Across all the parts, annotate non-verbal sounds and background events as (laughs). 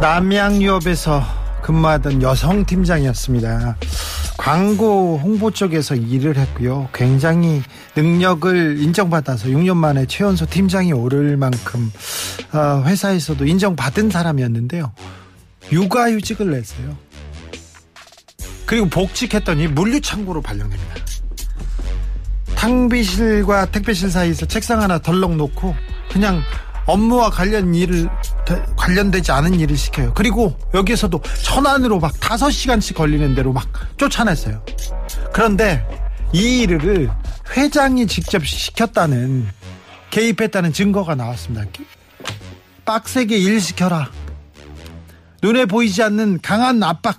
남양유업에서 근무하던 여성 팀장이었습니다. 광고 홍보 쪽에서 일을 했고요. 굉장히 능력을 인정받아서 6년 만에 최연소 팀장이 오를 만큼 어, 회사에서도 인정받은 사람이었는데요. 육아휴직을 냈어요. 그리고 복직했더니 물류창고로 발령됩니다. 탕비실과 택배실 사이에서 책상 하나 덜렁 놓고 그냥 업무와 관련 일을 관련되지 않은 일을 시켜요. 그리고 여기에서도 천안으로 막 다섯 시간씩 걸리는 대로 막 쫓아냈어요. 그런데 이 일을 회장이 직접 시켰다는 개입했다는 증거가 나왔습니다. 빡세게 일 시켜라. 눈에 보이지 않는 강한 압박.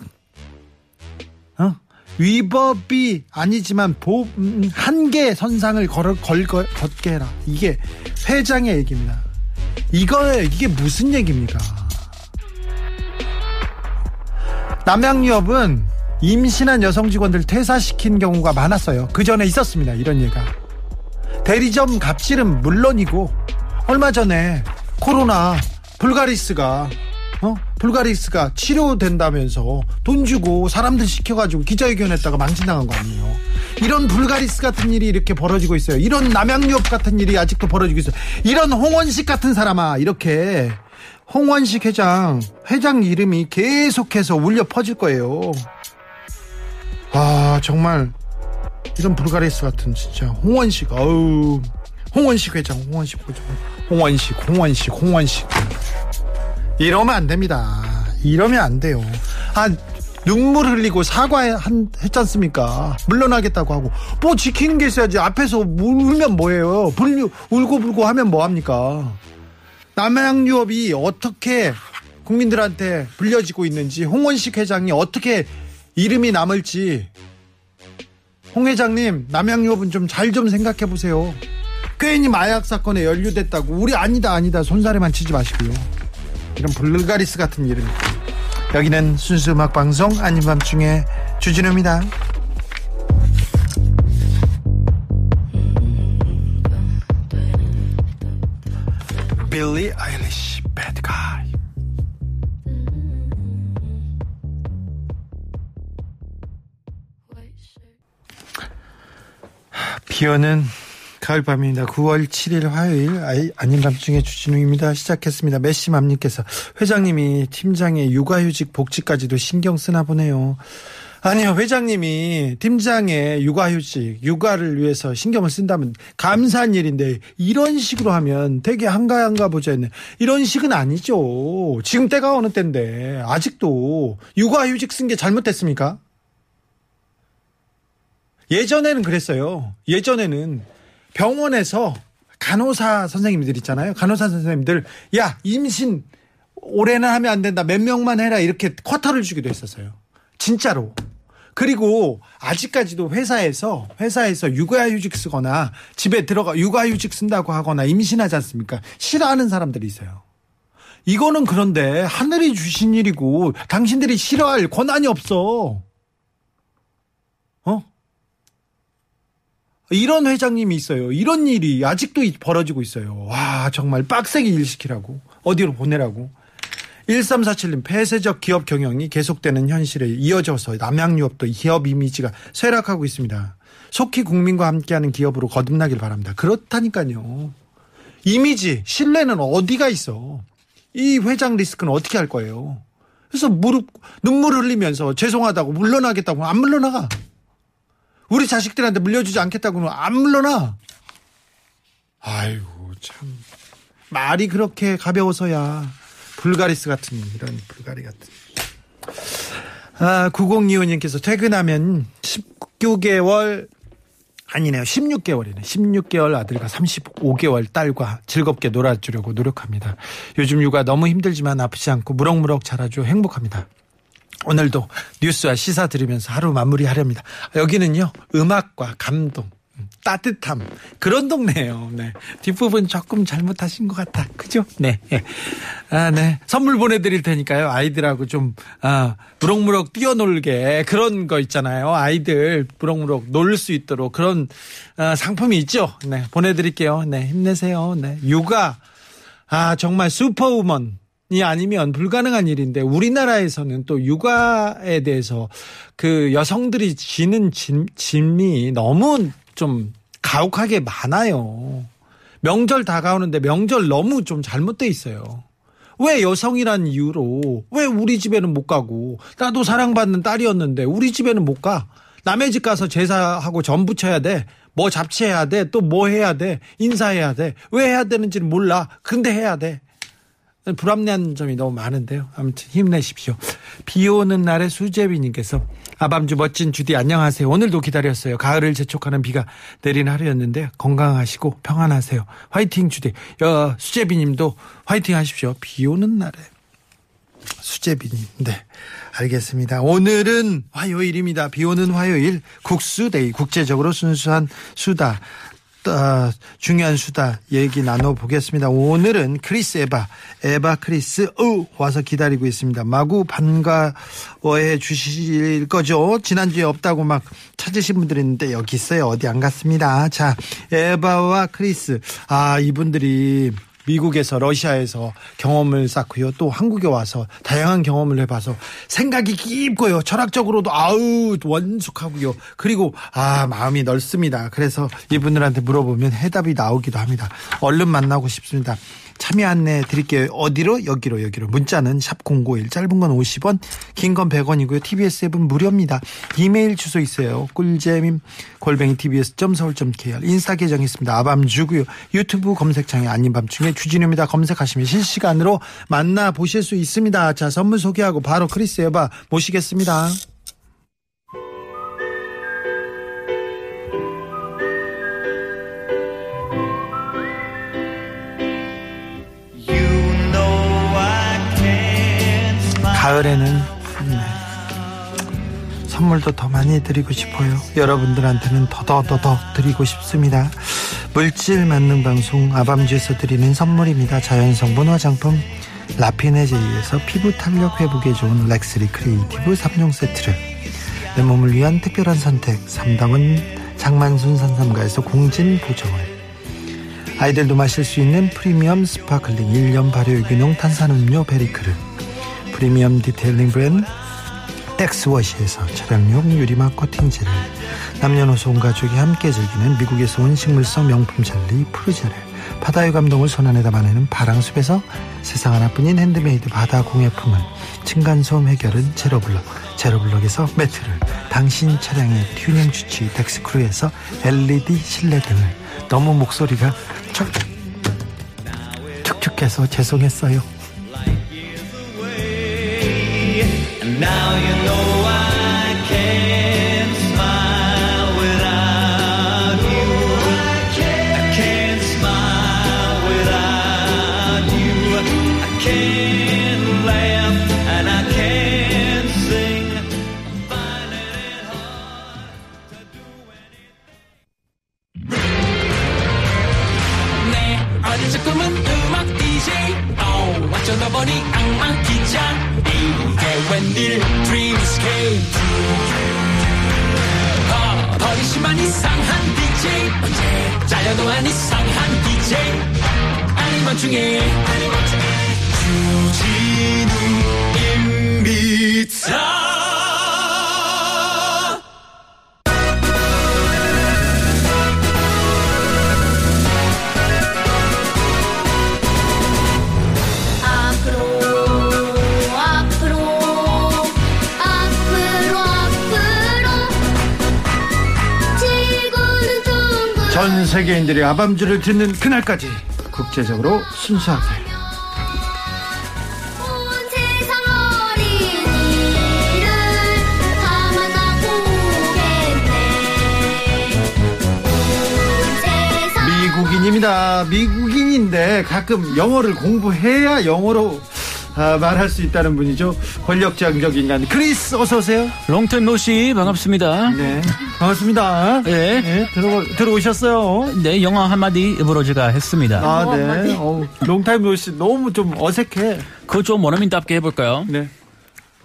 어? 위법이 아니지만 보, 음, 한계 선상을 걸, 걸, 걸, 걷게 해라. 이게 회장의 얘기입니다. 이거 이게 무슨 얘기입니까? 남양유업은 임신한 여성 직원들 퇴사시킨 경우가 많았어요. 그 전에 있었습니다. 이런 예가. 대리점 갑질은 물론이고 얼마 전에 코로나 불가리스가 어? 불가리스가 치료된다면서 돈 주고 사람들 시켜가지고 기자회견했다가 망신당한 거 아니에요. 이런 불가리스 같은 일이 이렇게 벌어지고 있어요. 이런 남양유업 같은 일이 아직도 벌어지고 있어요. 이런 홍원식 같은 사람아 이렇게 홍원식 회장 회장 이름이 계속해서 울려 퍼질 거예요. 아 정말 이런 불가리스 같은 진짜 홍원식 아우 홍원식 회장 홍원식 회장 홍원식 홍원식 홍원식 이러면 안 됩니다. 이러면 안 돼요. 아 눈물 흘리고 않습니까? 물러나겠다고 하고 뭐 지키는 게 있어야지. 앞에서 울면 뭐예요? 불 울고 불고 하면 뭐 합니까? 남양유업이 어떻게 국민들한테 불려지고 있는지 홍원식 회장이 어떻게 이름이 남을지 홍 회장님 남양유업은 좀 잘좀 생각해 보세요. 괜히 마약 사건에 연루됐다고 우리 아니다 아니다 손사래만 치지 마시고요. 이런 불가리스 같은 이름. 여기는 순수 음악 방송 아닌 밤중에 주진우입니다. 빌리 아일리시 배드 가이 비오는 가을 밤입니다. 9월 7일 화요일 아닌 밤중에 주진우입니다. 시작했습니다. 메시맘님께서 회장님이 팀장의 육아휴직 복지까지도 신경 쓰나 보네요. 아니요, 회장님이 팀장의 육아휴직, 육아를 위해서 신경을 쓴다면 감사한 일인데 이런 식으로 하면 되게 한가한가 보자 했네. 이런 식은 아니죠. 지금 때가 어느 때인데 아직도 육아휴직 쓴 게 잘못됐습니까? 예전에는 그랬어요. 예전에는 병원에서 간호사 선생님들 있잖아요. 간호사 선생님들, 야, 임신 올해는 하면 안 된다. 몇 명만 해라. 이렇게 쿼터를 주기도 했었어요. 진짜로. 그리고 아직까지도 회사에서 회사에서 육아휴직 쓰거나 집에 들어가 육아휴직 쓴다고 하거나 임신하지 않습니까? 싫어하는 사람들이 있어요. 이거는 그런데 하늘이 주신 일이고 당신들이 싫어할 권한이 없어. 어? 이런 회장님이 있어요. 이런 일이 아직도 벌어지고 있어요. 와, 정말 빡세게 일 시키라고. 어디로 보내라고. 1347님, 폐쇄적 기업 경영이 계속되는 현실에 이어져서 남양유업도 기업 이미지가 쇠락하고 있습니다. 속히 국민과 함께하는 기업으로 거듭나길 바랍니다. 그렇다니까요. 이미지, 신뢰는 어디가 있어? 이 회장 리스크는 어떻게 할 거예요? 그래서 무릎, 눈물 흘리면서 죄송하다고 물러나겠다고 안 물러나가. 우리 자식들한테 물려주지 않겠다고는 안 물러나. 아이고, 참. 말이 그렇게 가벼워서야. 불가리스 같은, 이런 불가리 같은. 아, 9025님께서 퇴근하면 19개월 아니네요. 16개월이네. 16개월 아들과 35개월 딸과 즐겁게 놀아주려고 노력합니다. 요즘 육아 너무 힘들지만 아프지 않고 무럭무럭 자라줘 행복합니다. 오늘도 뉴스와 시사 들으면서 하루 마무리하렵니다. 여기는요, 음악과 감동, 따뜻함 그런 동네예요. 네. 뒷부분 조금 잘못하신 것 같아. 그죠? 네. 예. 아, 네. 선물 보내드릴 테니까요. 아이들하고 좀 아, 무럭무럭 뛰어놀게 그런 거 있잖아요. 아이들 무럭무럭 놀 수 있도록 그런 아, 상품이 있죠. 네. 보내드릴게요. 네. 힘내세요. 네. 육아 아 정말 슈퍼우먼. 이 아니면 불가능한 일인데 우리나라에서는 또 육아에 대해서 그 여성들이 지는 짐, 짐이 너무 좀 가혹하게 많아요. 명절 다가오는데 명절 너무 좀 잘못돼 있어요. 왜 여성이란 이유로 왜 우리 집에는 못 가고 나도 사랑받는 딸이었는데 우리 집에는 못 가. 남의 집 가서 제사하고 전 부 쳐야 돼. 뭐 잡채해야 돼. 또 뭐 해야 돼. 인사해야 돼. 왜 해야 되는지는 몰라. 근데 해야 돼. 불합리한 점이 너무 많은데요. 아무튼 힘내십시오. 비 오는 날에 수제비님께서 아밤주 멋진 주디 안녕하세요. 오늘도 기다렸어요. 가을을 재촉하는 비가 내린 하루였는데 건강하시고 평안하세요. 화이팅 주디. 여 수제비님도 화이팅 하십시오. 비 오는 날에 수제비님. 네. 알겠습니다. 오늘은 화요일입니다. 비 오는 화요일 국수데이 국제적으로 순수한 수다 어, 중요한 수다 얘기 나눠보겠습니다. 오늘은 크리스 에바, 에바 크리스, 어, 와서 기다리고 있습니다. 마구 반가워해 주실 거죠? 지난주에 없다고 막 찾으신 분들이 있는데 여기 있어요. 어디 안 갔습니다. 자, 에바와 크리스. 아, 이분들이 미국에서 러시아에서 경험을 쌓고요. 또 한국에 와서 다양한 경험을 해봐서 생각이 깊고요. 철학적으로도 아우 원숙하고요. 그리고 아 마음이 넓습니다. 그래서 이분들한테 물어보면 해답이 나오기도 합니다. 얼른 만나고 싶습니다. 참여 안내 드릴게요. 어디로? 여기로, 여기로. 문자는 샵 051, 짧은 건 50원, 긴 건 100원이고요. TBS 앱은 무료입니다. 이메일 주소 있어요. 꿀잼임, 골뱅이 tbs.서울.kr. 인스타 계정 있습니다. 아밤주고요. 유튜브 검색창에 아닌 밤중에 주진우입니다. 검색하시면 실시간으로 만나보실 수 있습니다. 자, 선물 소개하고 바로 크리스 에바 모시겠습니다. 가을에는 네, 선물도 더 많이 드리고 싶어요. 여러분들한테는 더더더더 드리고 싶습니다. 물질 만능 방송 아밤주에서 드리는 선물입니다. 자연성분 화장품 라피네제이에서 피부 탄력 회복에 좋은 렉스리 크리에이티브 3종 세트를 내 몸을 위한 특별한 선택 3당은 장만순 산삼가에서 공진 보정을 아이들도 마실 수 있는 프리미엄 sparkling 1년 발효 유기농 탄산음료 베리크를 프리미엄 detailing 브랜드 엑스워시에서 차량용 유리막 코팅제를 남녀노소 온 가족이 함께 즐기는 미국에서 온 식물성 명품 젤리 푸르제를 바다의 감동을 손안에 담아내는 바랑숲에서 세상 하나뿐인 핸드메이드 바다 공예품을 층간소음 해결은 제로블럭 제로블럭에서 매트를 당신 차량의 튜닝 주치의 덱스크루에서 LED 실내 등을 너무 목소리가 촉 축축해서 죄송했어요 Now you know 음악 DJ. Oh, 어쩌다 보니. 악마 기자. 이게 웬일? Dream Escape 어, 버리시만 이상한 DJ 언제? 잘려도 안 이상한 DJ 아니면 중에. 주진우입니다 전 세계인들이 아밤주를 듣는 그날까지 국제적으로 순수하게 미국인입니다. 미국인인데 가끔 영어를 공부해야 영어로 아, 말할 수 있다는 분이죠. 권력장적 인간 크리스 어서 오세요. 롱템 노씨 반갑습니다. 네 반갑습니다. 네. 네, 들어 들어오셨어요. 네, 영어 한마디 입으로 제가 했습니다. 아, 네. 롱타임 노씨 너무 좀 어색해. 그거 좀 원어민답게 해볼까요? 네.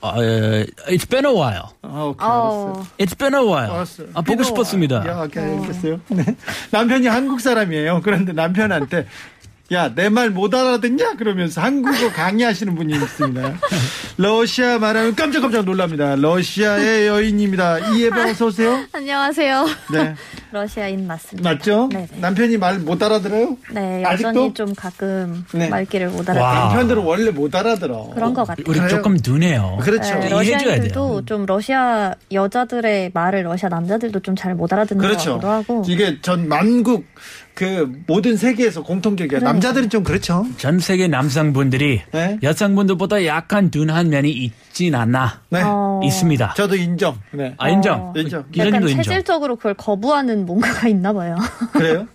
아, 예, It's been a while. 아, 오케이, 알았어요. 어, It's been a while. 알았어요. 아, 보고 싶었습니다. 야, 오케이, 알겠어요. 네. 남편이 한국 사람이에요. 그런데 남편한테 야, 내 말 못 알아듣냐? 그러면서 한국어 강의하시는 분이 있습니다. (laughs) 러시아 말하면 깜짝깜짝 놀랍니다. 러시아의 여인입니다. 이해방 어서 오세요. 안녕하세요. 네. (laughs) 러시아인 맞습니다. 맞죠? 네네. 남편이 말 못 알아들어요? 네, 여전히 아직도? 좀 가끔 네. 말귀를 못 와. 알아듣는 남편들은 원래 못 알아들어. 그런 것 같아요. 우리 그래요? 조금 누네요. 그렇죠. 네, 이해해줘야 러시아인들도 좀 러시아 여자들의 말을 러시아 남자들도 좀 잘 못 알아듣는 그렇죠. 것 같기도 하고. 이게 전 만국 그 모든 세계에서 공통적이야. 네. 남자들은 좀 그렇죠. 전 세계 남성분들이 네. 여성분들보다 약간 둔한 면이 있진 않나 네. 어, 있습니다. 저도 인정. 네. 아 인정. 어. 인정. 약간 인정. 체질적으로 그걸 거부하는 뭔가가 있나 봐요. (laughs) 그래요?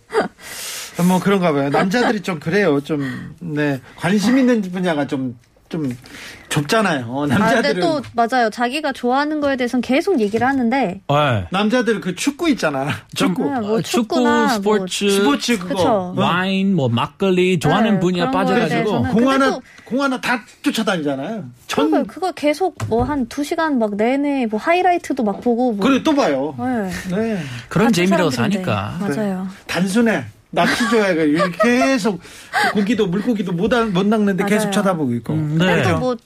뭐 그런가 봐요. 남자들이 좀 그래요. 좀, 네. 관심 있는 분야가 좀, 좀 좁잖아요. (laughs) 어, 아, 근데 남자들은. 또 맞아요. 자기가 좋아하는 거에 대해서는 계속 얘기를 하는데 네. 남자들 그 축구 있잖아. (laughs) 축구. 네, 뭐 어, 축구나 축구, 뭐 스포츠, 스포츠 그거. 그쵸. 어. 와인, 뭐 막걸리 좋아하는 네, 분야 빠져가지고 공 하나, 또- 공 하나 다 쫓아다니잖아요. 전, 그걸 그거 계속 뭐 한 두 시간 막 내내 뭐 하이라이트도 막 보고 뭐 그래, 또 봐요. 네. 네. 그런 재미로. 사니까. 맞아요. 단순해. 낚시 좋아해가 이렇게 계속 고기도 물고기도 못, 알- 못 낚는데 계속 맞아요. 쳐다보고 있고. 음, 네. 또뭐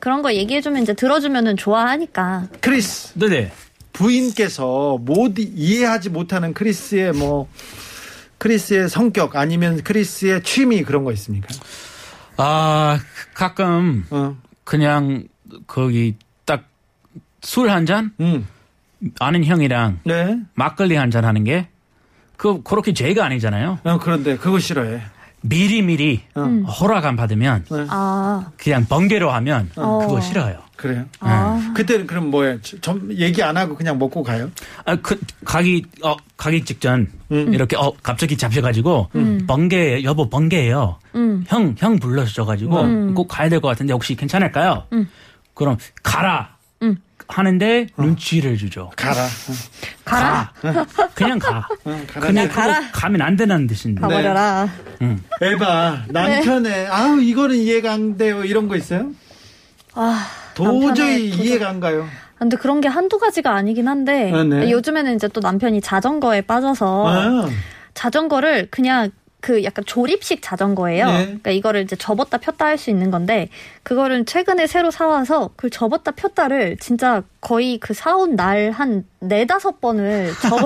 그런 거 얘기해주면 이제 들어주면은 좋아하니까. 크리스. 네네. 부인께서 못 이- 이해하지 못하는 크리스의 뭐 크리스의 성격 아니면 크리스의 취미 그런 거 있습니까? 아 가끔 어, 그냥 거기 딱 술 한 잔 음, 아는 형이랑 네. 막걸리 한 잔 하는 게 그 그렇게 죄가 아니잖아요. 어, 그런데 그거 싫어해. 미리 미리 어. 허락 안 받으면 아, 그냥 번개로 하면 어. 그거 싫어요. 그래요. 아. 그때는 그럼 뭐예요? 저- 좀 얘기 안 하고 그냥 먹고 가요? 아, 그 가기 어 가기 직전 음. 이렇게 어 갑자기 잡혀가지고 번개 여보 번개예요. 음. 형형 불러주셔가지고 음. 꼭 가야 될 것 같은데 혹시 괜찮을까요? 음. 그럼 가라 음. 하는데 눈치를 주죠. 가라. 가라. 그냥 가. 어, 가라. 그냥 가라. 가면 안 되는 뜻인데. 가버려라. 음. 에바 남편의 아우 이거는 이해가 안 돼요 이런 거 있어요? 아, 도저히 도저- 이해가 안 가요. 근데 그런 게 한두 가지가 아니긴 한데 아, 네. 요즘에는 이제 또 남편이 자전거에 빠져서 아, 자전거를 그냥 그 약간 조립식 자전거예요. 네. 그러니까 이거를 이제 접었다 폈다 할 수 있는 건데 그거를 최근에 새로 사와서 그 접었다 폈다를 진짜 거의 그 사온 날 한 네다섯 번을 (laughs) 접어,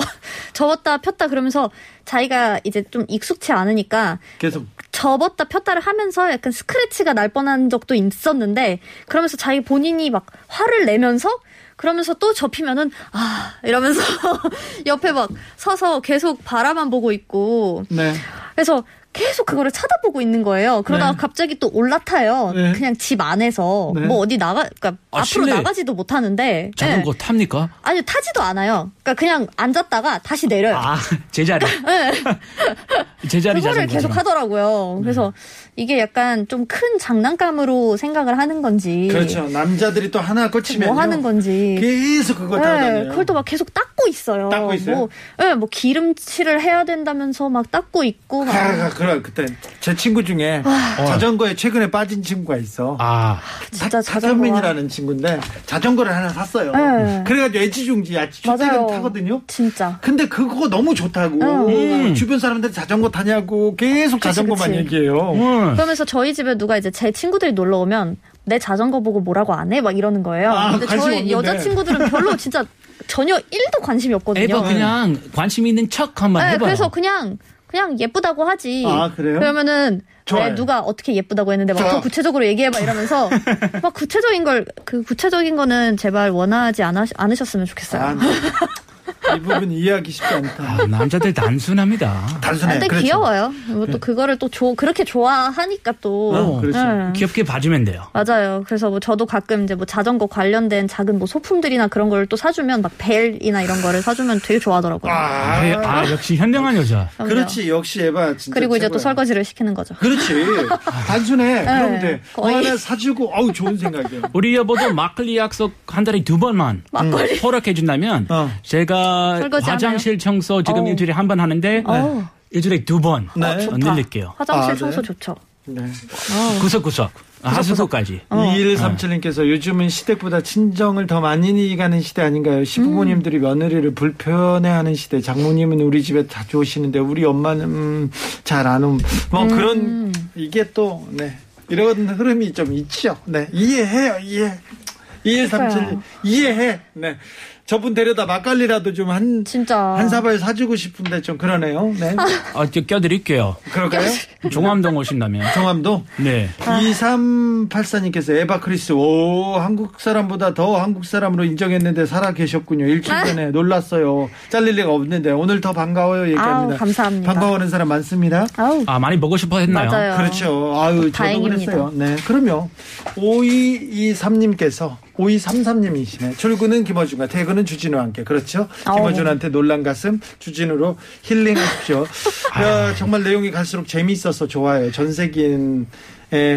접었다 폈다 그러면서 자기가 이제 좀 익숙치 않으니까 계속 접었다 폈다를 하면서 약간 스크래치가 날 뻔한 적도 있었는데 그러면서 자기 본인이 막 화를 내면서 그러면서 또 접히면은 아 이러면서 (laughs) 옆에 막 서서 계속 바라만 보고 있고 네. 그래서 계속 그거를 쳐다보고 있는 거예요. 그러다가 네. 갑자기 또 올라타요. 네. 그냥 집 안에서 네. 뭐 어디 나가 그러니까 아, 앞으로 실내. 나가지도 못하는데 자전거 네. 탑니까? 아니 타지도 않아요. 그러니까 그냥 앉았다가 다시 내려요. 아 제자리. (laughs) 제자리 그거를. 계속 하더라고요. 그래서 이게 약간 좀 큰 장난감으로 생각을 하는 건지 그렇죠. 남자들이 또 하나 꽂히면 뭐 하는 건지 계속 그거 네. 그걸 또 막 계속 닦고 있어요. 닦고 있어요? 뭐, 네, 뭐 기름칠을 해야 된다면서 막 닦고 있고 막. 아, 그래 그때 제 친구 중에 자전거에 최근에 빠진 친구가 있어. 아 진짜 타선민이라는 친구인데 자전거를 하나 샀어요. 네. 그래가지고 애지중지 출퇴근 맞아요. 타거든요. 진짜. 근데 그거 너무 좋다고 응. 주변 사람들이 자전거 타냐고 계속 그치, 자전거만 그치. 얘기해요. 음. 그러면서 저희 집에 누가 이제 제 친구들이 놀러 오면 내 자전거 보고 뭐라고 안 해? 막 이러는 거예요. 아, 근데 저희 없는데. 여자친구들은 별로 진짜 전혀 1도 관심이 없거든요. 에버 그냥 관심 있는 척 한번 네, 해봐요. 그래서 그냥 그냥 예쁘다고 하지. 아, 그래요? 그러면은. 왜 누가 어떻게 예쁘다고 했는데 막. 더 구체적으로 얘기해봐 이러면서 (laughs) 막 구체적인 걸 그 구체적인 거는 제발 원하지 않으셨으면 좋겠어요. 아, 이 부분 이해하기 쉽지 않다. 아, 남자들 단순합니다. 단순해. 근데 그렇죠. 귀여워요. 뭐또 그거를 또 조, 그렇게 좋아하니까 또. 어, 그렇죠. 네. 귀엽게 봐주면 돼요. 맞아요. 그래서 뭐 저도 가끔 이제 뭐 자전거 관련된 작은 뭐 소품들이나 그런 걸 또 사주면 막 벨이나 이런 거를 사주면 되게 좋아하더라고요. 아, 아, 아, 역시 현명한 여자. (laughs) 그렇지. 역시 에바 진짜. 그리고 이제 또 최고야. 설거지를 시키는 거죠. 그렇지. (laughs) 단순해. 그러면 돼. 뭐 거의. 하나 사주고, 아우, 좋은 생각이야. 우리 여보도 막걸리 약속 한 달에 두 번만 막걸리. 허락해 준다면 어. 제가 설거지 화장실 청소 지금 어. 일주일에 한 번 하는데 어. 일주일에 두번 네. 어. 늘릴게요. 화장실 아, 네. 청소 좋죠. 네. 구석구석 아, 하수구까지. 어. 2137님께서 요즘은 시댁보다 친정을 더 많이 가는 시대 아닌가요? 시부모님들이 며느리를 불편해하는 시대. 장모님은 우리 집에 자주 오시는데 우리 엄마는 음, 잘안 옴. 뭐 그런 이게 또 네. 이런 흐름이 좀 있죠. 네. 이해해요. 이해. 2137 그러니까요. 이해해. 네. 저분 데려다 막걸리라도 좀 한 진짜. 한 사발 사주고 싶은데 좀 그러네요. 네. 어, 저 껴드릴게요. 그럴까요? (laughs) 종암동 오신다면. 종암도 네. 2384님께서 에바 크리스, 오, 한국 사람보다 더 한국 사람으로 인정했는데 살아 계셨군요. 일주일 전에 놀랐어요. 잘릴 리가 없는데 오늘 더 반가워요. 얘기합니다. 아우, 감사합니다. 반가워하는 사람 많습니다. 아우. 아, 많이 보고 싶어 했나요? 맞아요. 그렇죠. 아유, 저도 다행입니다. 그랬어요. 네, 그럼요. 5223님께서 5233님이시네. 출근은 김어준과 퇴근은 주진우와 함께. 그렇죠. 김어준한테 놀란 가슴 주진우로 힐링하십시오. 야, 정말 내용이 갈수록 재미있어서 좋아요. 전세기인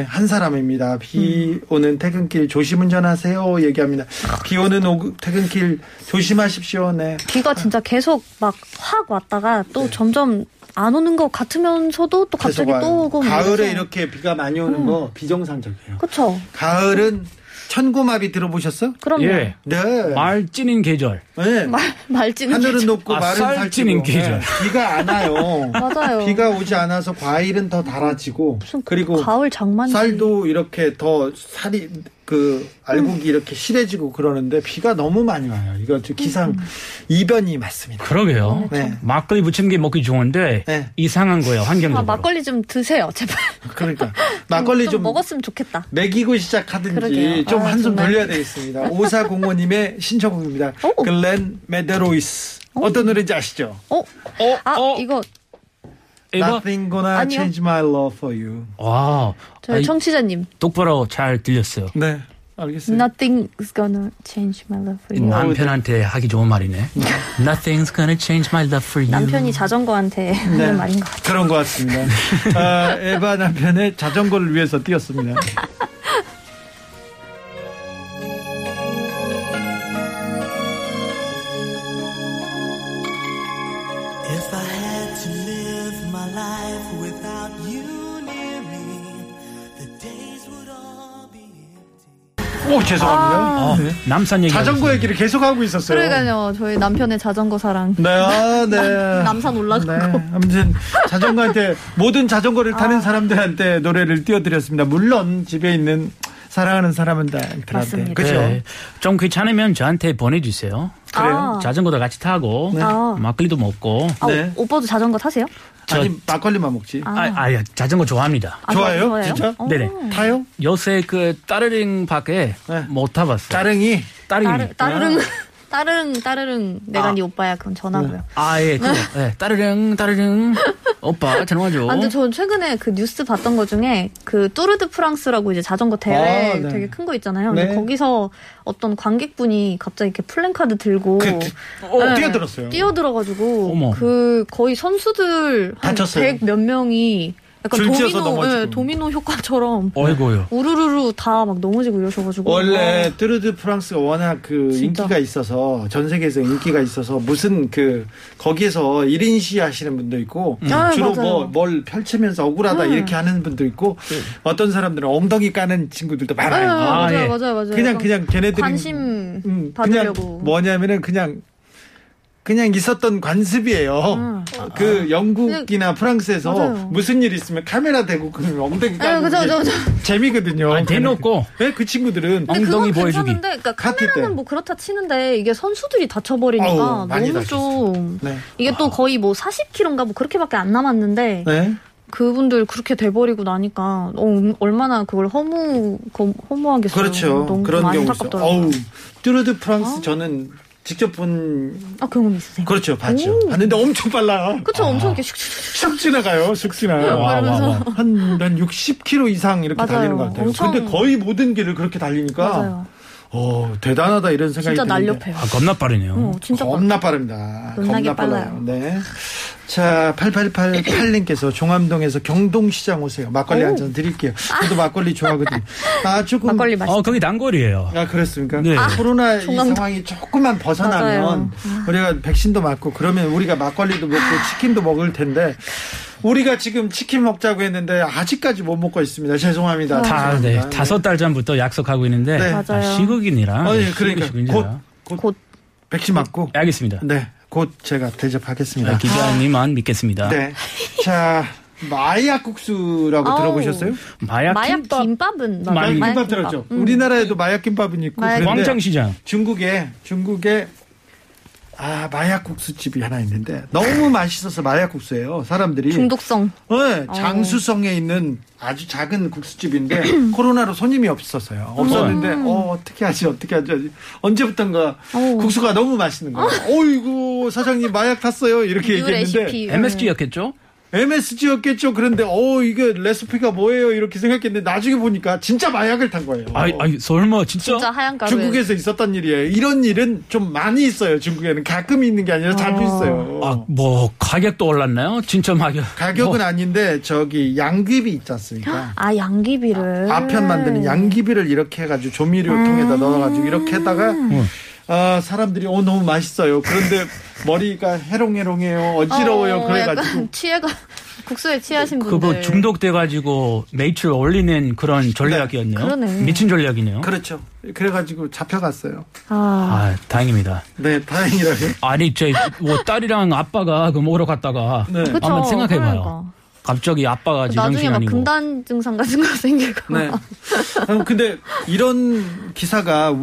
한 사람입니다. 비 오는 퇴근길 조심 운전하세요. 얘기합니다. 비 오는 오후 퇴근길 조심하십시오. 네. 비가 진짜 계속 막 확 왔다가 또 점점 안 오는 것 같으면서도 또 갑자기. 또 오고 막 가을에. 이렇게 비가 많이 오는 거 비정상적이에요. 그쵸. 가을은 천고마비 들어보셨어? 그럼요. 예. 네. 말 찌는 계절. 네. 말, 말 찌는 하늘은 게 높고 아, 말은 쌀 살찌고 찌는 계절. 네. 비가 안 와요. (laughs) 맞아요. 비가 오지 않아서 과일은 더 달아지고 무슨 그리고 가을 장만지. 쌀도 이렇게 더 살이 그 알곡이 이렇게 실해지고 그러는데 비가 너무 많이 와요. 이거 좀 기상 이변이 맞습니다. 그러게요. 네. 막걸리 부침개 먹기 좋은데 네. 이상한 거예요. 아, 환경적으로. 막걸리 좀 드세요, 제발. 그러니까 막걸리 좀, 좀 먹었으면 좋겠다. 먹이고 시작하든지 그러게요. 좀 아, 한숨 정말. 돌려야 되겠습니다. 5405님의 (laughs) 신청곡입니다. 오. 글렌 메데로이스. 어떤 노래인지 아시죠? 어? 아, 어? 이거 에바? Nothing gonna 아니요. change my love for you. 와. 저희 아이, 청취자님. 똑바로 잘 들렸어요. 네, 알겠습니다. Nothing's gonna change my love for you. 남편한테 하기 좋은 말이네. Nothing's gonna change my love for you. 남편이 자전거한테 하는 말인 것 같아요. 그런 것 같습니다. 아, 에바 남편의 자전거를 위해서 뛰었습니다. 오, 죄송합니다. 어, 네. 남산 얘기. 자전거 얘기를 계속 하고 있었어요. 그러니까요, 저희 남편의 자전거 사랑. 네, 아, (laughs) 네. 남산 올라가고. 네, 아무튼 자전거한테 모든 자전거를 타는 사람들한테 노래를 띄워드렸습니다. 물론 집에 있는 사랑하는 사람들한테 맞습니다. 그렇죠. 네. 좀 귀찮으면 저한테 보내주세요. 그래요? 아. 자전거도 같이 타고 아. 막걸리도 먹고. 아, 네. 오빠도 자전거 타세요? 저- 아니 막걸리만 먹지. 아. 아, 아, 자전거 좋아합니다. 아, 좋아요? 진짜? 어. 네네. 타요? 요새 그 따르릉 밖에 네. 못 타봤어요. 따릉이. 따릉이. 따르, 따르릉, 따르릉, 따르릉. 내가 아. 네 오빠야. 그건 전화고요. 아, 예, 그거. 예, 따르릉, 따르릉. 오빠, 전화줘. 아, 근데 저 최근에 그 뉴스 봤던 것 중에 그 뚜르드 프랑스라고 이제 자전거 대회 아, 네. 되게 큰 거 있잖아요. 근데 네. 거기서 어떤 관객분이 갑자기 이렇게 플랜카드 들고 그, 네. 뛰어들었어요. 뛰어들어가지고 어머. 그 거의 선수들 한 다쳤어요. 100 몇 명이 약간 줄 지어서 도미노, 넘어지고. 예, 도미노 효과처럼 어이구요. 우르르르 다 막 넘어지고 이러셔가지고 원래 뚜르드 프랑스가 워낙 그 진짜. 인기가 있어서 전 세계에서 인기가 있어서 무슨 그 거기에서 1인 시 하시는 분도 있고 아, 주로. 뭐 뭘 펼치면서 억울하다 음. 이렇게 하는 분도 있고 어떤 사람들은 엉덩이 까는 친구들도 네, 많아요. 아, 맞아요, 예. 맞아요, 맞아요. 그냥 그냥 걔네들이 관심 음, 받으려고. 그냥 뭐냐면은 그냥 그냥 있었던 관습이에요. 음. 그 영국이나 프랑스에서 맞아요. 무슨 일 있으면 카메라 대고 그러면 엉덩이 네, 까는 게. 재미거든요. 아니, 대놓고. 네, 그 친구들은 근데 엉덩이 그건 보여주기. 그러니까. 카메라는 뭐 그렇다 치는데 이게 선수들이 다쳐버리니까 많이 너무. 좀 네. 이게 또 거의 뭐 40km인가 뭐 그렇게밖에 안 남았는데 네. 그분들 그렇게 돼버리고 나니까 어, 얼마나 그걸 허무 거- 허무하겠어요. 그렇죠. 너무 그런 많이 경우 있어. 안타깝더라고요. 어우, 뚜르드 프랑스 저는 직접 본 아 경험 있으세요? 그렇죠 봤죠. 봤는데 엄청 빨라요. 그쵸 엄청 이렇게 슉슉슉 슉 지나가요. 슉 지나가요. 와, 와, 와. 한, 한 60km 이상 이렇게 맞아요. 달리는 것 같아요. 엄청- 근데 거의 모든 길을 그렇게 달리니까 맞아요. 어, 대단하다 이런 생각이 진짜 드는데 날렵해요. 아, 겁나 빠르네요. 어, 진짜 빠- 겁나 빠릅니다. 겁나 빨라요. 빨라요. 네. 자, 8888님께서 종암동에서 경동시장 오세요. 막걸리 한 잔 드릴게요. 저도 막걸리 좋아하거든요. 아, 조금. 막걸리 맛있. 어, 거기 단거리예요. 아, 그렇습니까? 네. 아, 코로나 이 종암동. 상황이 조금만 벗어나면 우리가 백신도 맞고 그러면 우리가 막걸리도 먹고 치킨도 먹을 텐데 우리가 지금 치킨 먹자고 했는데 아직까지 못 먹고 있습니다. 죄송합니다. 다, 네, 죄송합니다. 다섯 달 전부터 약속하고 있는데. 네. 아, 맞아요. 시국이니라. 어, 예, 그러니까 시국이니라. 곧, 곧, 곧 백신 맞고 알겠습니다. 네, 곧 제가 대접하겠습니다. 아, 기자님만 믿겠습니다. 네. 자, 마약 국수라고 아우. 들어보셨어요? 마약, 마약 김밥. 김밥은 마약 마약 김밥. 들었죠? 음. 우리나라에도 마약 김밥은 있고 마약 그런데 광장시장. 중국에 중국에 아 마약 국수집이 하나 있는데 너무 맛있어서 마약 국수예요. 사람들이 중독성. 네, 장수성에 있는 아주 작은 국수집인데 (clears throat) 코로나로 손님이 없었어요. 없었는데 어 어떻게 하지 어떻게 하지 언제부턴가 어. 국수가 너무 맛있는 거예요. 어이구 사장님 마약 탔어요 이렇게 뉴 얘기했는데 레시피. MSG였겠죠? MSG였겠죠. 그런데 어 이게 레시피가 뭐예요 이렇게 생각했는데 나중에 보니까 진짜 마약을 탄 거예요. 아이, 아이, 설마, 진짜? 진짜 하얀 가루. 중국에서 있었던 일이에요. 이런 일은 좀 많이 있어요. 중국에는 가끔 있는 게 아니라 자주 있어요. 아, 뭐, 가격도 올랐나요? 진짜 가격. 가격은 뭐, 아닌데 저기 양귀비 있지 않습니까? 아 양귀비를. 아편 만드는 양귀비를 이렇게 해가지고 조미료통에다 넣어가지고 이렇게 했다가 아, 사람들이 어 너무 맛있어요. 그런데 머리가 해롱해롱해요. 어지러워요. 어, 그래가지고 약간 취해가 국수에 취하신 분들. 그거 중독돼가지고 매출 올리는 그런 전략이었네요. 그러네. 미친 전략이네요. 그렇죠. 그래가지고 잡혀갔어요. 아, 아, 다행입니다. 네, 다행이라고. 아니, 제, 뭐, 딸이랑 아빠가 그 먹으러 갔다가. 네. 그쵸. 한번 생각해봐요. 그러니까. 갑자기 아빠가 나중에 제정신 막. 금단 증상 같은 거 생기고. 네. 음, 근데 이런 기사가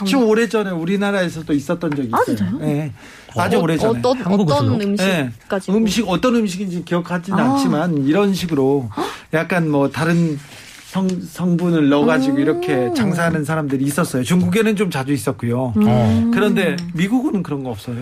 아주 오래 전에 우리나라에서도 있었던 적이 있어요. 아, 진짜요? 네. 아주 어, 오래 전에. 어떤 한국에서도? 어떤 네. 음식까지. 음식 어떤 음식인지 기억하지는 아. 않지만 이런 식으로 약간 뭐 다른 성, 성분을 넣어가지고 이렇게 장사하는 사람들이 있었어요. 중국에는 좀 자주 있었고요. 어. 그런데 미국은 그런 거 없어요?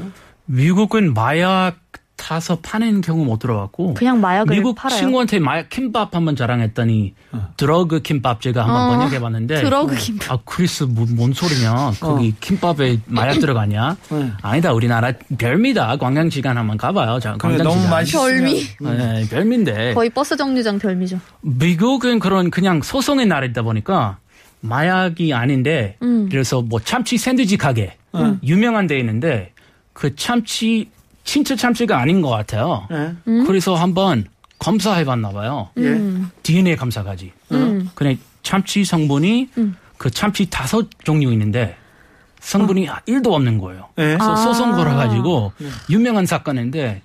미국은 마약 타서 파는 경우 못 들어갔고. 그냥 마약을 미국 팔아요. 친구한테 마약 김밥 한번 자랑했더니 drug 김밥 제가 한번 어, 번역해봤는데 drug 김밥. 아 크리스 뭐, 뭔 소리냐 거기 김밥에 마약 들어가냐 네. 아니다 우리나라 별미다 광장시장 한번 가봐요 자 그래, 광장시장 너무 맛있으면 별미. 네, 별미인데 거의 버스 정류장 별미죠. 미국은 그런 그냥 소송의 나라이다 보니까 마약이 아닌데 음. 그래서 뭐 참치 샌드위치 가게 유명한 데 있는데 그 참치 진짜 참치가 아닌 것 같아요. 네. 그래서 한번 검사해봤나 봐요. 예. 음. DNA 검사까지. 음. 그냥 참치 성분이 음. 그 참치 다섯 종류 있는데 성분이 어. 1도 없는 거예요. 네. 그래서 아. 소송 걸어가지고 유명한 사건인데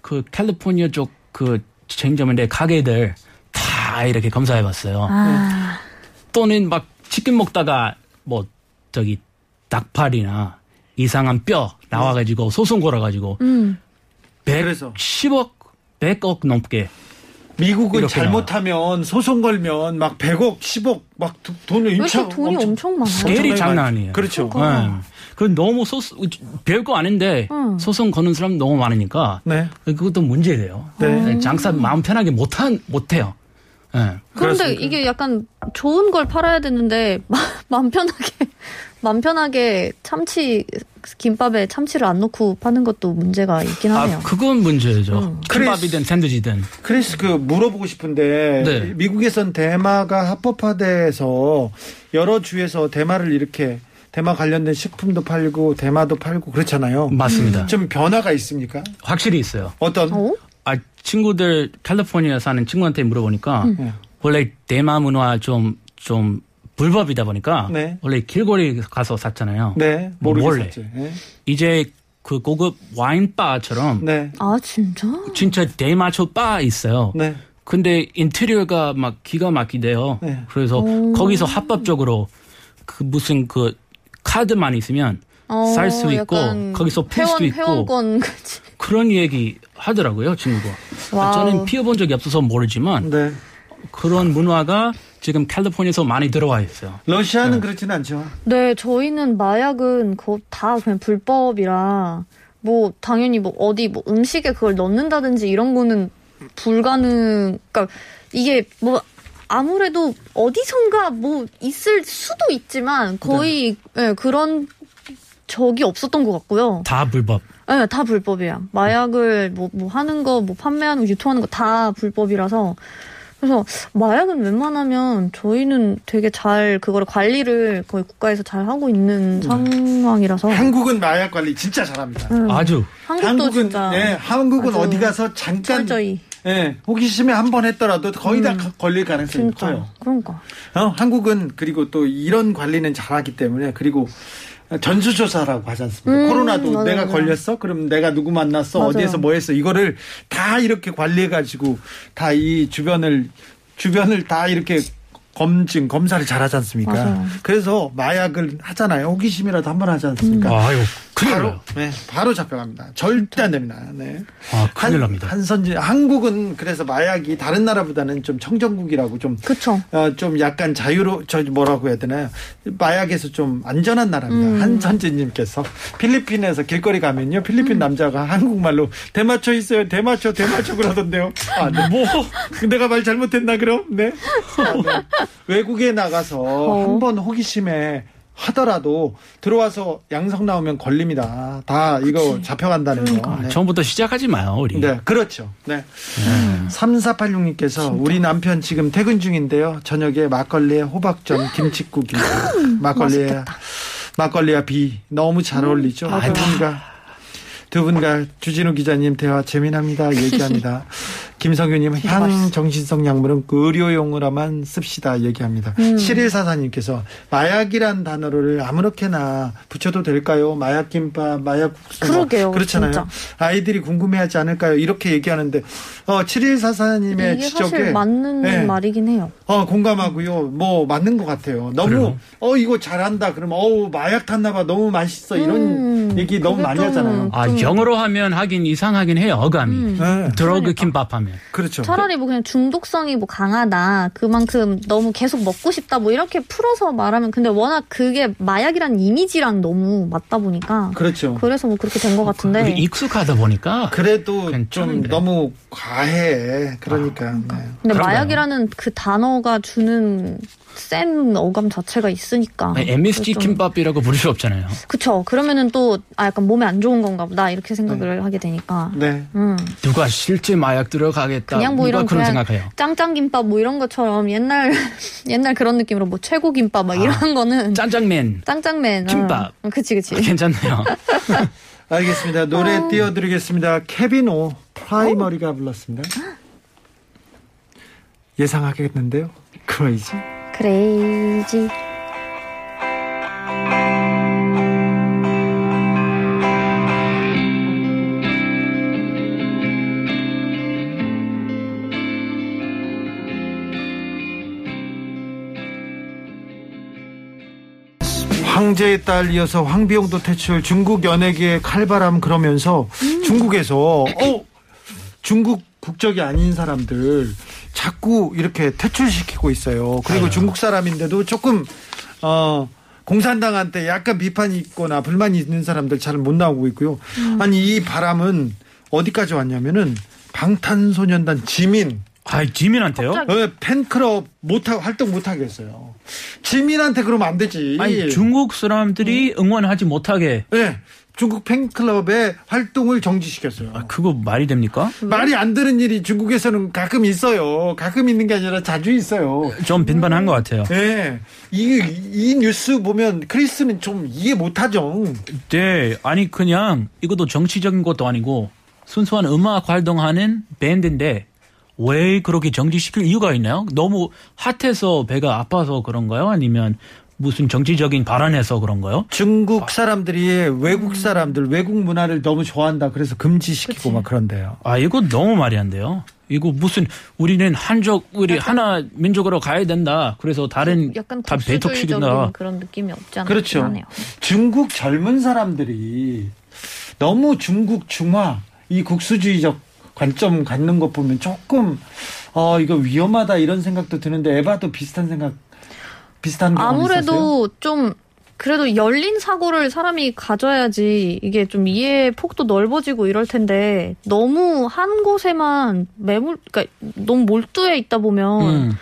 그 캘리포니아 쪽그 체인점인데 가게들 다 이렇게 검사해봤어요. 아, 또는 막 치킨 먹다가 뭐 저기 닭팔이나 이상한 뼈 나와가지고 소송 걸어가지고 음. 그래서 110억 100억 넘게 미국은 잘못하면 소송 걸면 막 100억, 10억 막 도- 돈을 이렇게 돈이 엄청, 많아요? 스케일이 장난 많- 아니에요. 그렇죠. 네. 그 너무 소송 별거 아닌데 응. 소송 거는 사람 너무 많으니까 네. 그것도 문제돼요. 네. 장사 마음 편하게 못한 못해요. 네. 그런데 그렇습니까? 이게 약간 좋은 걸 팔아야 되는데 (laughs) 마, 맘 편하게 맘 편하게 참치 김밥에 참치를 안 넣고 파는 것도 문제가 있긴 하네요. 아 그건 문제죠. 음. 김밥이든 샌드위치든 크리스 그 물어보고 싶은데 네. 미국에선 대마가 합법화돼서 여러 주에서 대마를 이렇게 대마 관련된 식품도 팔고 대마도 팔고 그렇잖아요. 맞습니다. 좀 변화가 있습니까? 확실히 있어요. 어떤? 어? 아 친구들 캘리포니아 사는 친구한테 물어보니까 네. 원래 대마 문화 좀좀 불법이다 보니까 네. 원래 길거리 가서 샀잖아요. 네, 몰래. 모르겠었지. 네. 이제 그 고급 와인 바처럼 네. 아 진짜? 진짜 대마초 바 있어요. 네. 근데 인테리어가 막 기가 막히대요. 네. 그래서 거기서 합법적으로 그 무슨 그 카드만 있으면 어, 살수 있고 거기서 필 수도 있고 회원권 같이. 그런 얘기 하더라고요 친구가. wow. 저는 피워본 적이 없어서 모르지만 네. 그런 문화가 지금 캘리포니아에서 많이 들어와 있어요. 러시아는 그렇지는 않죠. 네, 저희는 마약은 다 그냥 불법이라 뭐 당연히 뭐 어디 뭐 음식에 그걸 넣는다든지 이런 거는 불가능. 그러니까 이게 뭐 아무래도 어디선가 뭐 있을 수도 있지만 거의 예, 그런 적이 없었던 것 같고요. 다 불법. 네, 다 불법이야. 마약을 뭐, 뭐 하는 거, 뭐 판매하는 거, 유통하는 거 다 불법이라서. 그래서 마약은 웬만하면 저희는 되게 잘 그거를 관리를 거의 국가에서 잘 하고 있는 상황이라서. 한국은 마약 관리 진짜 잘합니다. 음, 아주 한국도 한국은 진짜 예, 한국은 어디 가서 잠깐 철저히. 예, 호기심에 한 번 했더라도 거의 다 음. 가- 걸릴 가능성이 진짜. 커요. 그러니까. 어, 한국은 그리고 또 이런 관리는 잘하기 때문에 그리고 전수조사라고 하지 않습니까? 음, 코로나도 맞아요, 내가. 걸렸어? 그럼 내가 누구 만났어? 맞아요. 어디에서 뭐 했어? 이거를 다 이렇게 관리해가지고 다 이 주변을, 주변을 다 이렇게 검증, 검사를 잘 하지 않습니까? 맞아요. 그래서 마약을 하잖아요. 호기심이라도 한 번 하지 않습니까? 아유 큰일 바로, 나요. 네, 바로 잡혀갑니다. 절대 안 됩니다. 네. 아 큰일 한, 납니다. 한선지, 한국은 그래서 마약이 다른 나라보다는 좀 청정국이라고 좀 그쵸. 어, 좀 약간 자유로 저 뭐라고 해야 되나요? 마약에서 좀 안전한 나라입니다. 음. 한선진님께서 필리핀에서 길거리 가면요, 필리핀 남자가 한국말로 대마초 있어요, 대마초, 대마초 그러던데요. 아, 네. 뭐 내가 말 잘못했나 그럼? 네. 아, 네. 외국에 나가서 어. 한번 호기심에 하더라도 들어와서 양성 나오면 걸립니다. 다 이거 잡혀간다는 거. 아, 네. 처음부터 시작하지 마요 우리. 네, 그렇죠. 네. 3486님께서 우리 남편 지금 퇴근 중인데요. 저녁에 막걸리에 호박전, 김치국입니다. 막걸리에 막걸리와 비 너무 잘 어울리죠. 두 분과 두 분과 주진우 기자님 대화 재미납니다. 얘기합니다. (laughs) 김성규님 향 정신성 약물은 그 의료용으로만 씁시다 얘기합니다. 음. 7144님께서 마약이란 단어를 아무렇게나 붙여도 될까요? 마약 김밥, 마약 국수 뭐 그러게요, 그렇잖아요. 진짜. 아이들이 궁금해하지 않을까요? 이렇게 얘기하는데 어 7144님의 이게 지적에 사실 맞는 네. 말이긴 해요. 어 공감하고요. 뭐 맞는 것 같아요. 너무 그래요? 어 이거 잘한다. 그러면 어우 마약 탔나 봐. 너무 맛있어. 이런 음, 얘기 너무 많이 좀- 하잖아요. 아 좀- 영어로 하면 하긴 이상하긴 해요 어감이. 음. 네. 드러그 그러니까. 김밥 하면. 그렇죠. 차라리 뭐 그냥 중독성이 뭐 강하다 그만큼 너무 계속 먹고 싶다 뭐 이렇게 풀어서 말하면 근데 워낙 그게 마약이란 이미지랑 너무 맞다 보니까 그렇죠. 그래서 뭐 그렇게 된 것 같은데 익숙하다 보니까 그래도 좀 괜찮은데. 너무 과해. 그러니까. 네. 근데 그런가요? 마약이라는 그 단어가 주는 센 어감 자체가 있으니까 아니, MSG 좀- 김밥이라고 부를 수 없잖아요. 그쵸 그러면은 또아 약간 몸에 안 좋은 건가 보다 이렇게 생각을 하게 되니까 네. 음 누가 실제 마약 들어가겠다. 그냥 뭐 누가 이런 그런 그냥 생각해요. 짱짱 김밥 뭐 이런 것처럼 옛날 (laughs) 옛날 그런 느낌으로 뭐 최고 김밥 막 이런 거는 짠장면 짱짱맨 김밥. 어, 그치 그치 아, 괜찮네요. (laughs) 알겠습니다. 노래 어. 띄워드리겠습니다. 케빈 오 프라이머리가 불렀습니다. 예상하겠는데요. (laughs) 크레이지. 크레이지 황제의 딸 이어서 황비용도 퇴출 중국 연예계의 칼바람 그러면서 중국에서 어 중국 국적이 아닌 사람들 자꾸 이렇게 퇴출시키고 있어요. 그리고 중국 사람인데도 조금 어 공산당한테 약간 비판이 있거나 불만이 있는 사람들 잘 못 나오고 있고요. 아니 이 바람은 어디까지 왔냐면은 방탄소년단 지민 아, 지민한테요? 갑자기. 어, 팬클럽 못 하 활동 못 하게 했어요. 지민한테 그러면 안 되지. 아니, 중국 사람들이 응원하지 못하게. 네, 중국 팬클럽의 활동을 정지시켰어요. 아, 그거 말이 됩니까? 말이 안 되는 일이 중국에서는 가끔 있어요. 가끔 있는 게 아니라 자주 있어요. 좀 빈번한 것 같아요. 네, 이, 이 뉴스 보면 크리스는 좀 이해 못하죠. 네, 아니 그냥 이것도 정치적인 것도 아니고 순수한 음악 활동하는 밴드인데 왜 그렇게 정지시킬 이유가 있나요? 너무 핫해서 배가 아파서 그런가요? 아니면 무슨 정치적인 발언에서 그런가요? 중국 사람들이 외국 사람들, 외국 문화를 너무 좋아한다. 그래서 금지시키고 막 그런데요. 아 이거 너무 말이 안 돼요. 이거 무슨 우리는 한족 우리 하나 민족으로 가야 된다. 그래서 다른 약간 다 국수주의적인 배척시킨다. 그런 느낌이 없지 않아 그렇죠. 하네요. 중국 젊은 사람들이 너무 중국 중화 이 국수주의적 관점 갖는 것 보면 조금 어 이거 위험하다 이런 생각도 드는데 에바도 비슷한 생각 비슷한 경험 있었어요? 아무래도 좀 그래도 열린 사고를 사람이 가져야지 이게 좀 이해 폭도 넓어지고 이럴 텐데 너무 한 곳에만 매몰 그러니까 너무 몰두해 있다 보면 음.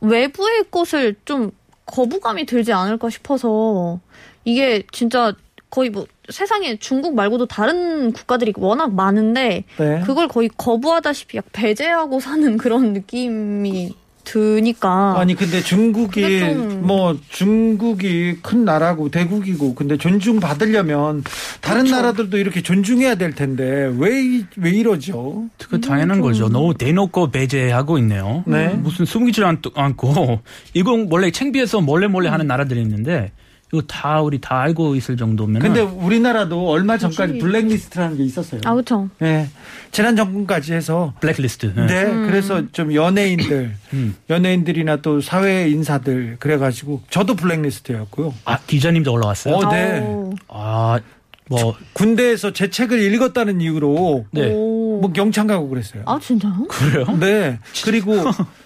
외부의 것을 좀 거부감이 들지 않을까 싶어서 이게 진짜 거의 뭐 세상에 중국 말고도 다른 국가들이 워낙 많은데 네. 그걸 거의 거부하다시피 약 배제하고 사는 그런 느낌이 드니까 아니 근데 중국이 좀- 뭐 중국이 큰 나라고 대국이고 근데 존중 받으려면 다른 그렇죠. 나라들도 이렇게 존중해야 될 텐데 왜 왜 이러죠? 그 당연한 거죠. 너무 대놓고 배제하고 있네요. 네. 무슨 숨기지 않, 않고 이건 원래 창피해서 몰래 몰래 하는 나라들이 있는데 이거 다 우리 다 알고 있을 정도면 근데 우리나라도 얼마 전까지 그치. 블랙리스트라는 게 있었어요. 아 그렇죠. 네. 지난 정권까지 해서 블랙리스트. 네. 네, 그래서 좀 연예인들, 음. 연예인들이나 또 사회 인사들 그래 가지고 저도 블랙리스트였고요. 아 기자님도 올라왔어요. 어, 네. 아, 뭐 군대에서 제 책을 읽었다는 이유로 네. 오. 뭐 경찰 가고 그랬어요. 아 진짜요? 그래요? 네. 그리고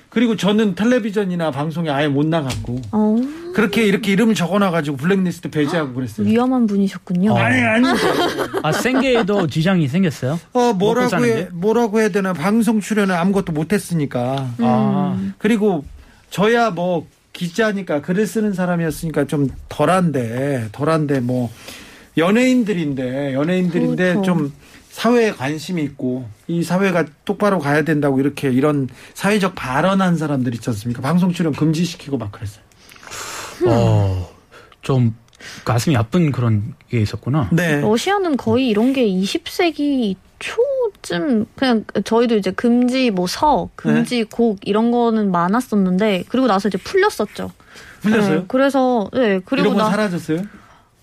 그리고 저는 텔레비전이나 방송에 아예 못 나갔고 어, 그렇게 이렇게 이름을 적어놔가지고 블랙리스트 배제하고 그랬어요. 위험한 분이셨군요. 아니 아니. 아 생계에도 지장이 생겼어요? 어 먹고 뭐라고? 해 뭐라고 해야 되나 방송 출연을 아무것도 못했으니까. 아, 그리고 저야 뭐 기자니까 글을 쓰는 사람이었으니까 좀 덜한데 덜한데 뭐 연예인들인데 연예인들인데 그렇죠. 좀 사회에 관심이 있고 이 사회가 똑바로 가야 된다고 이렇게 이런 사회적 발언한 사람들 있지 않습니까? 방송 출연 금지시키고 막 그랬어요. 어, 좀 가슴이 아픈 그런 게 있었구나. 네. 러시아는 거의 이런 게 20세기 초쯤 그냥 저희도 이제 금지 뭐 서, 금지 곡 이런 거는 많았었는데 그리고 나서 이제 풀렸었죠. 풀렸어요? 네, 그래서 네 그리고 나 사라졌어요?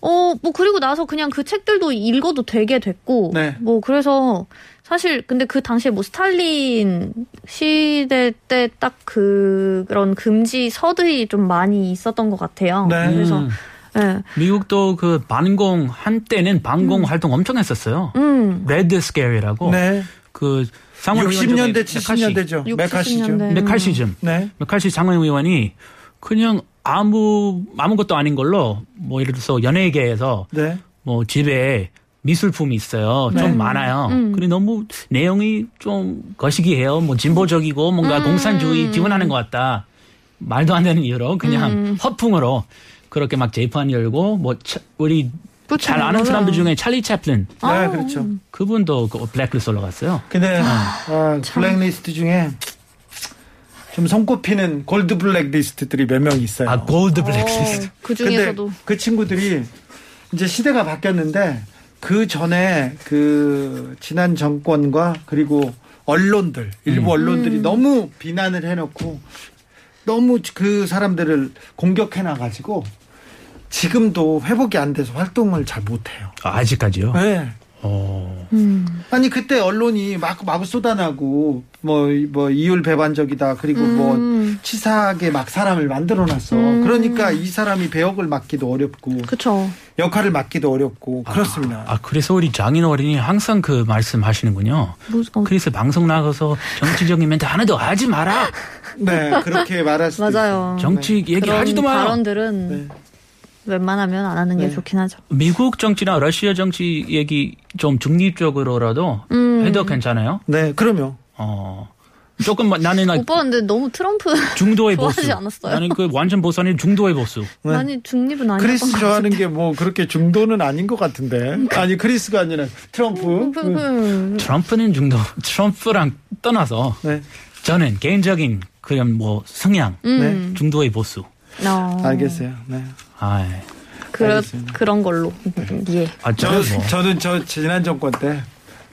어, 뭐, 그리고 나서 그냥 그 책들도 읽어도 되게 됐고, 네. 뭐, 그래서, 사실, 근데 그 당시에 뭐, 스탈린 시대 때 딱 그, 그런 금지 서들이 좀 많이 있었던 것 같아요. 네. 그래서, 음. 예. 미국도 그 반공 한때는 반공 활동 엄청 했었어요. 음. Red Scare라고 네. 그 상원 60년대, 의원 중에 70년대죠. 60, 매카시죠. 70년대. McCarthyism. 네. 메칼시 상원 의원이 그냥 아무 아무것도 아닌 걸로 뭐 예를 들어서 연예계에서 네. 뭐 집에 미술품이 있어요. 네. 좀 많아요. 음. 그래 너무 내용이 좀 거시기해요. 뭐 진보적이고 뭔가 음. 공산주의 지원하는 것 같다. 말도 안 되는 이유로 그냥 음. 허풍으로 그렇게 막 재판 열고 뭐 차- 우리 그렇죠. 잘 아는. 사람들 중에 찰리 채플린 네, 그렇죠. 그분도 그 블랙리스트 올라갔어요. 근데 아, 블랙리스트 중에 좀 손꼽히는 골드 블랙리스트들이 몇 명 있어요. 아 골드 블랙리스트. 어, 그 중에서도. 근데 그 친구들이 이제 시대가 바뀌었는데 그 전에 그 지난 정권과 그리고 언론들 일부 음. 언론들이 너무 비난을 해놓고 너무 그 사람들을 공격해 놔가지고 지금도 회복이 안 돼서 활동을 잘 못해요. 아, 아직까지요. 네. 어. 음. 아니 그때 언론이 막 마구 쏟아나고 뭐뭐 이율 배반적이다 그리고 음. 뭐 치사하게 막 사람을 만들어놨어. 음. 그러니까 이 사람이 배역을 맡기도 어렵고 그쵸. 역할을 맡기도 어렵고 그렇습니다. 아 그래서 우리 장인 어린이 항상 그 말씀하시는군요. 뭐, 어, 그래서 방송 나가서 정치적인 멘트 하나도 하지 마라. (laughs) 네 그렇게 말할 수도 맞아요. 정치 그런 얘기하지도 마요. 발언들은 네. 웬만하면 안 하는 게 네. 좋긴 하죠. 미국 정치나 러시아 정치 얘기 좀 중립적으로라도 음. 해도 괜찮아요. 네, 네 그럼요. 어 조금 뭐 나는 나 오빠 근데 너무 트럼프 중도의 보수. 않았어요? 나는 그 완전 보수 아닌 중도의 보수. 네. 많이 중립은 아니었던 크리스 것 좋아하는 게 뭐 그렇게 중도는 아닌 것 같은데 아니 크리스가 아니라 트럼프. 같아요. 음. 트럼프는 중도. 트럼프랑 떠나서 네, 저는 개인적인 그런 뭐 성향 음. 중도의 보수. 어. 알겠어요. 네. 아, 그러, 알겠습니다. 그런 걸로. 예. 아 저, 저는 뭐. 저는 저 지난 정권 때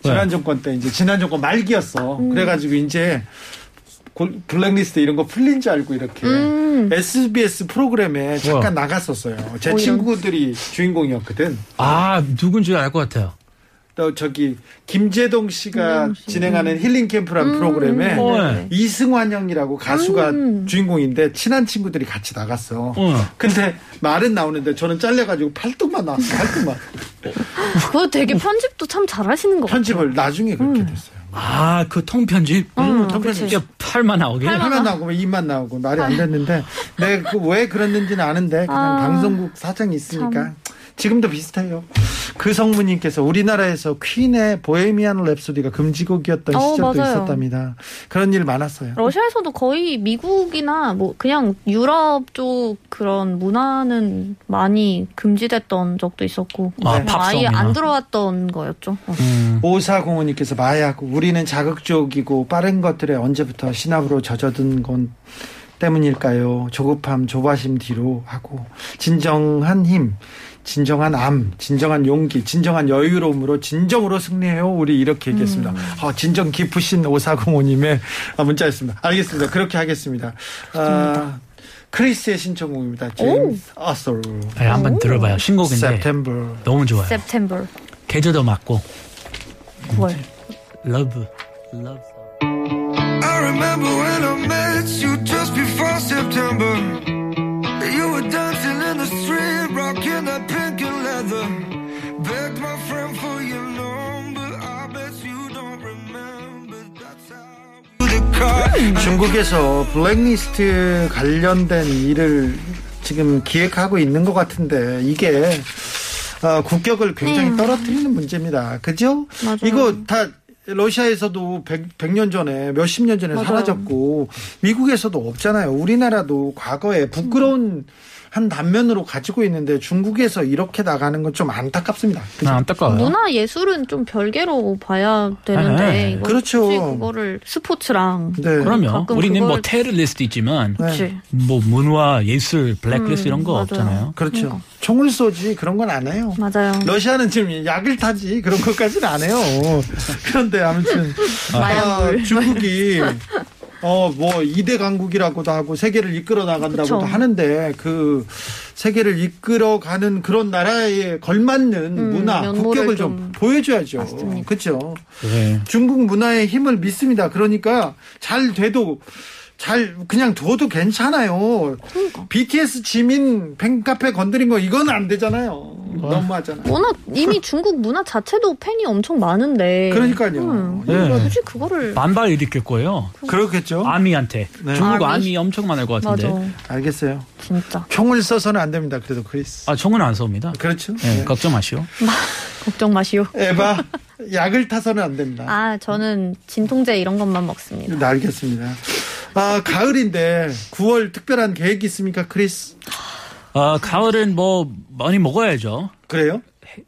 지난 정권 때 이제 지난 정권 말기였어. 음. 그래가지고 이제 골- 블랙리스트 이런 거 풀린 줄 알고 이렇게 음. SBS 프로그램에 잠깐 뭐야? 나갔었어요. 제 어, 이런. 친구들이 주인공이었거든. 아 누군지 알 것 같아요. 또 저기 김재동 씨가 김재동 씨. 진행하는 힐링 캠프라는 프로그램에 어, 네. 이승환 형이라고 가수가 음. 주인공인데 친한 친구들이 같이 나갔어. 어. 근데 말은 나오는데 저는 잘려가지고 팔뚝만 나왔어. 팔뚝만. 그거 되게 편집도 참 잘하시는 것 같아요. 편집을 나중에 그렇게 됐어요. 아, 그 통편집? 음, 통편집. 그치. 야, 할만 나오게. 화면 나오고 입만 나오고 말이 안 됐는데 내가 그왜 그랬는지는 아는데 그냥 아, 방송국 사정이 있으니까 지금도 비슷해요. 그 성무님께서 우리나라에서 퀸의 보헤미안 랩소디가 금지곡이었던 어, 시절도 맞아요. 있었답니다. 그런 일 많았어요. 러시아에서도 거의 미국이나 뭐 그냥 유럽 쪽 그런 문화는 많이 금지됐던 적도 있었고 아, 그냥 아예. 안 들어왔던 거였죠. 어. 음. 오사공원님께서 마약 우리는 자극적이고 빠른 것들에 언제부터 신압으로 젖어든 건 때문일까요? 조급함, 조바심 뒤로 하고 진정한 힘, 진정한 암, 진정한 용기, 진정한 여유로움으로 진정으로 승리해요. 우리 이렇게 얘기했습니다. 어, 진정 깊으신 오사공원님의 문자였습니다. 알겠습니다. 그렇게 하겠습니다. 아, 크리스의 신청곡입니다. 제임스 아서 네, 한번 들어봐요. 신곡인데 September. 너무 좋아요. September 계절도 맞고 9월. 러브 러브. I remember when I met you just before September. 중국에서 블랙리스트 관련된 일을 지금 기획하고 있는 것 같은데 이게 어, 국격을 굉장히 네. 떨어뜨리는 문제입니다. 그죠? 맞아요. 이거 다 러시아에서도 100, 년 전에 몇십 년 전에 맞아요. 사라졌고 미국에서도 없잖아요. 우리나라도 과거에 부끄러운 한 단면으로 가지고 있는데 중국에서 이렇게 나가는 건 좀 안타깝습니다. 나 안타까워요. 문화 예술은 좀 별개로 봐야 되는데 네. 이거 그렇죠. 그거를 스포츠랑 네. 그럼요. 가끔 우리는 뭐 테러리스트 있지만 네. 뭐 문화, 예술, 블랙리스트 음, 이런 거 맞아요. 없잖아요. 그렇죠. 총을 쏘지 그런 건 안 해요. 맞아요. 러시아는 지금 약을 타지 그런 것까지는 안 해요. (laughs) 그런데 아무튼. 아, 중국이 (laughs) 어 뭐 이대 강국이라고도 하고 세계를 이끌어 나간다고도 그쵸. 하는데 그 세계를 이끌어 가는 그런 나라에 걸맞는 음, 문화 국격을 좀, 좀 보여줘야죠. 맞습니다. 그렇죠. 네. 중국 문화의 힘을 믿습니다. 그러니까 잘 돼도 잘 그냥 둬도 괜찮아요. 그러니까. BTS 지민 팬카페 건드린 거 이건 안 되잖아요. 너무하잖아요. 워낙 이미 (laughs) 중국 문화 자체도 팬이 엄청 많은데. 그러니까요. 음, 네. 굳이 그거를 반발 일으킬 거예요. 그렇겠죠. 아미한테. 네. 중국 아미? 아미 엄청 많을 것 같은데. 맞아. 알겠어요. 진짜 총을 써서는 안 됩니다. 그래도 크리스. 아, 총은 안 쏩니다. 그렇죠. 네, 네. 걱정 마시오. 걱정 마시오. 에바 약을 타서는 안 됩니다. 아 저는 진통제 이런 것만 먹습니다. 네, 알겠습니다. 아 가을인데 9월 특별한 계획 있습니까, 크리스? 어, 가을은 뭐 많이 먹어야죠. 그래요?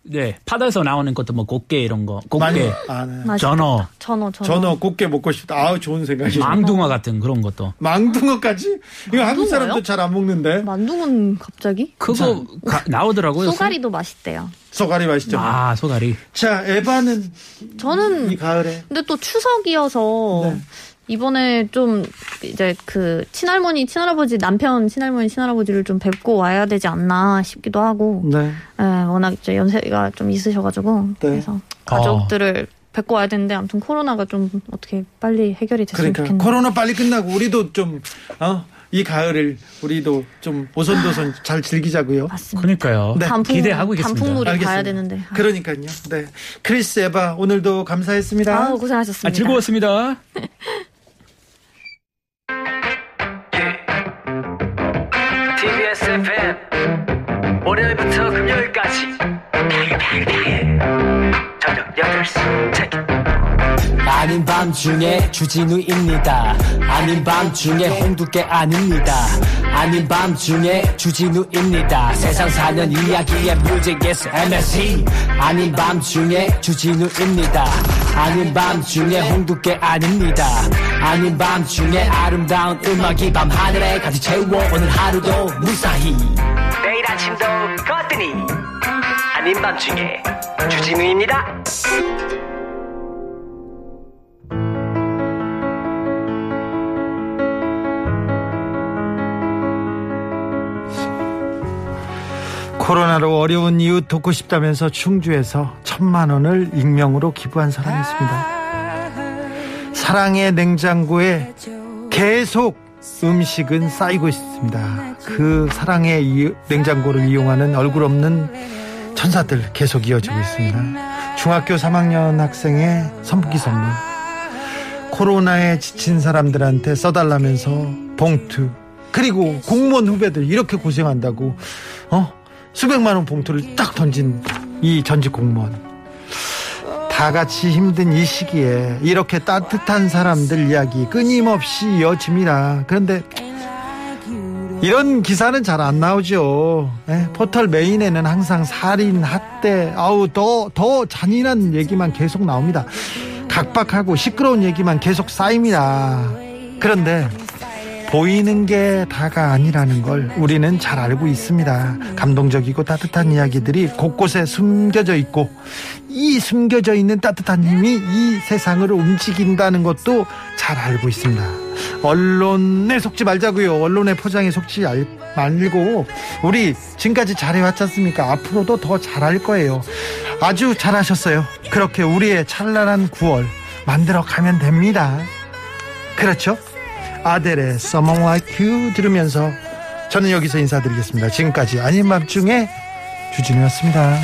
네, 바다에서 나오는 것도 뭐 꽃게 이런 거, 많이. 꽃게, 아, 네. 전어, 전어 전어. 전어 꽃게 먹고 싶다. 아우 좋은 생각이에요. 망둥어 같은 그런 것도. 망둥어까지? 이거 한국? 사람도 잘 안 먹는데. 만둥은 갑자기? 그거 가- 나오더라고요. 쏘가리도 맛있대요. 소가리 맛있죠. 아, 소가리. 자, 에바는 저는 이 가을에 근데 또 추석이어서 네. 이번에 좀 이제 그 친할머니, 친할아버지, 남편 친할머니, 친할아버지를 좀 뵙고 와야 되지 않나 싶기도 하고, 네. 예, 워낙 이제 연세가 좀 있으셔가지고 네. 그래서 가족들을 뵙고 와야 되는데 아무튼 코로나가 좀 어떻게 빨리 해결이 됐으면 그러니까 좋겠네요. 코로나 빨리 끝나고 우리도 좀 어, 이 가을을 우리도 좀 오손도손 잘 즐기자고요. 맞습니다. 그러니까요. 네. 단풍, 기대하고 있겠습니다. 단풍물이 알겠습니다. 가야 되는데. 그러니까요. 네. 크리스 에바 오늘도 감사했습니다. 아우 고생하셨습니다. 아, 즐거웠습니다. (laughs) 월요일부터 금요일까지. 저녁 8시. 체크. 아닌 밤중에 주진우입니다. 아닌 밤중에 홍두깨 아닙니다. 아닌 밤중에 주진우입니다. 세상 사는 이야기의 뮤직에서 MSC 아닌 밤중에 주진우입니다. 아닌 밤중에 홍두깨 아닙니다 아닌 밤중에 아름다운 음악이 밤하늘에 가득 채워 오늘 하루도 무사히 내일 아침도 거뜬히 아닌 밤중에 주진우입니다 코로나로 어려운 이웃 돕고 싶다면서 충주에서 천만 원을 익명으로 기부한 사람이 있습니다. 사랑의 냉장고에 계속 음식은 쌓이고 있습니다. 그 사랑의 이- 냉장고를 이용하는 얼굴 없는 천사들 계속 이어지고 있습니다. 중학교 3학년 학생의 선풍기 선물. 코로나에 지친 사람들한테 써달라면서 봉투 그리고 공무원 후배들 이렇게 고생한다고 어 수백만 원 봉투를 딱 던진 이 전직 공무원 다 같이 힘든 이 시기에 이렇게 따뜻한 사람들 이야기 끊임없이 이어집니다. 그런데 이런 기사는 잘 안 나오죠. 예, 포털 메인에는 항상 살인, 학대, 아우 더더 잔인한 얘기만 계속 나옵니다. 각박하고 시끄러운 얘기만 계속 쌓입니다. 그런데 보이는 게 다가 아니라는 걸 우리는 잘 알고 있습니다. 감동적이고 따뜻한 이야기들이 곳곳에 숨겨져 있고 이 숨겨져 있는 따뜻한 힘이 이 세상을 움직인다는 것도 잘 알고 있습니다. 언론에 속지 말자고요. 언론의 포장에 속지 알- 말고 우리 지금까지 잘해왔지 않습니까? 앞으로도 더 잘할 거예요. 아주 잘하셨어요. 그렇게 우리의 찬란한 9월 만들어 가면 됩니다. 그렇죠? 아델의 Someone Like You 들으면서 저는 여기서 인사드리겠습니다. 지금까지 아닌 밤중에 주진우였습니다.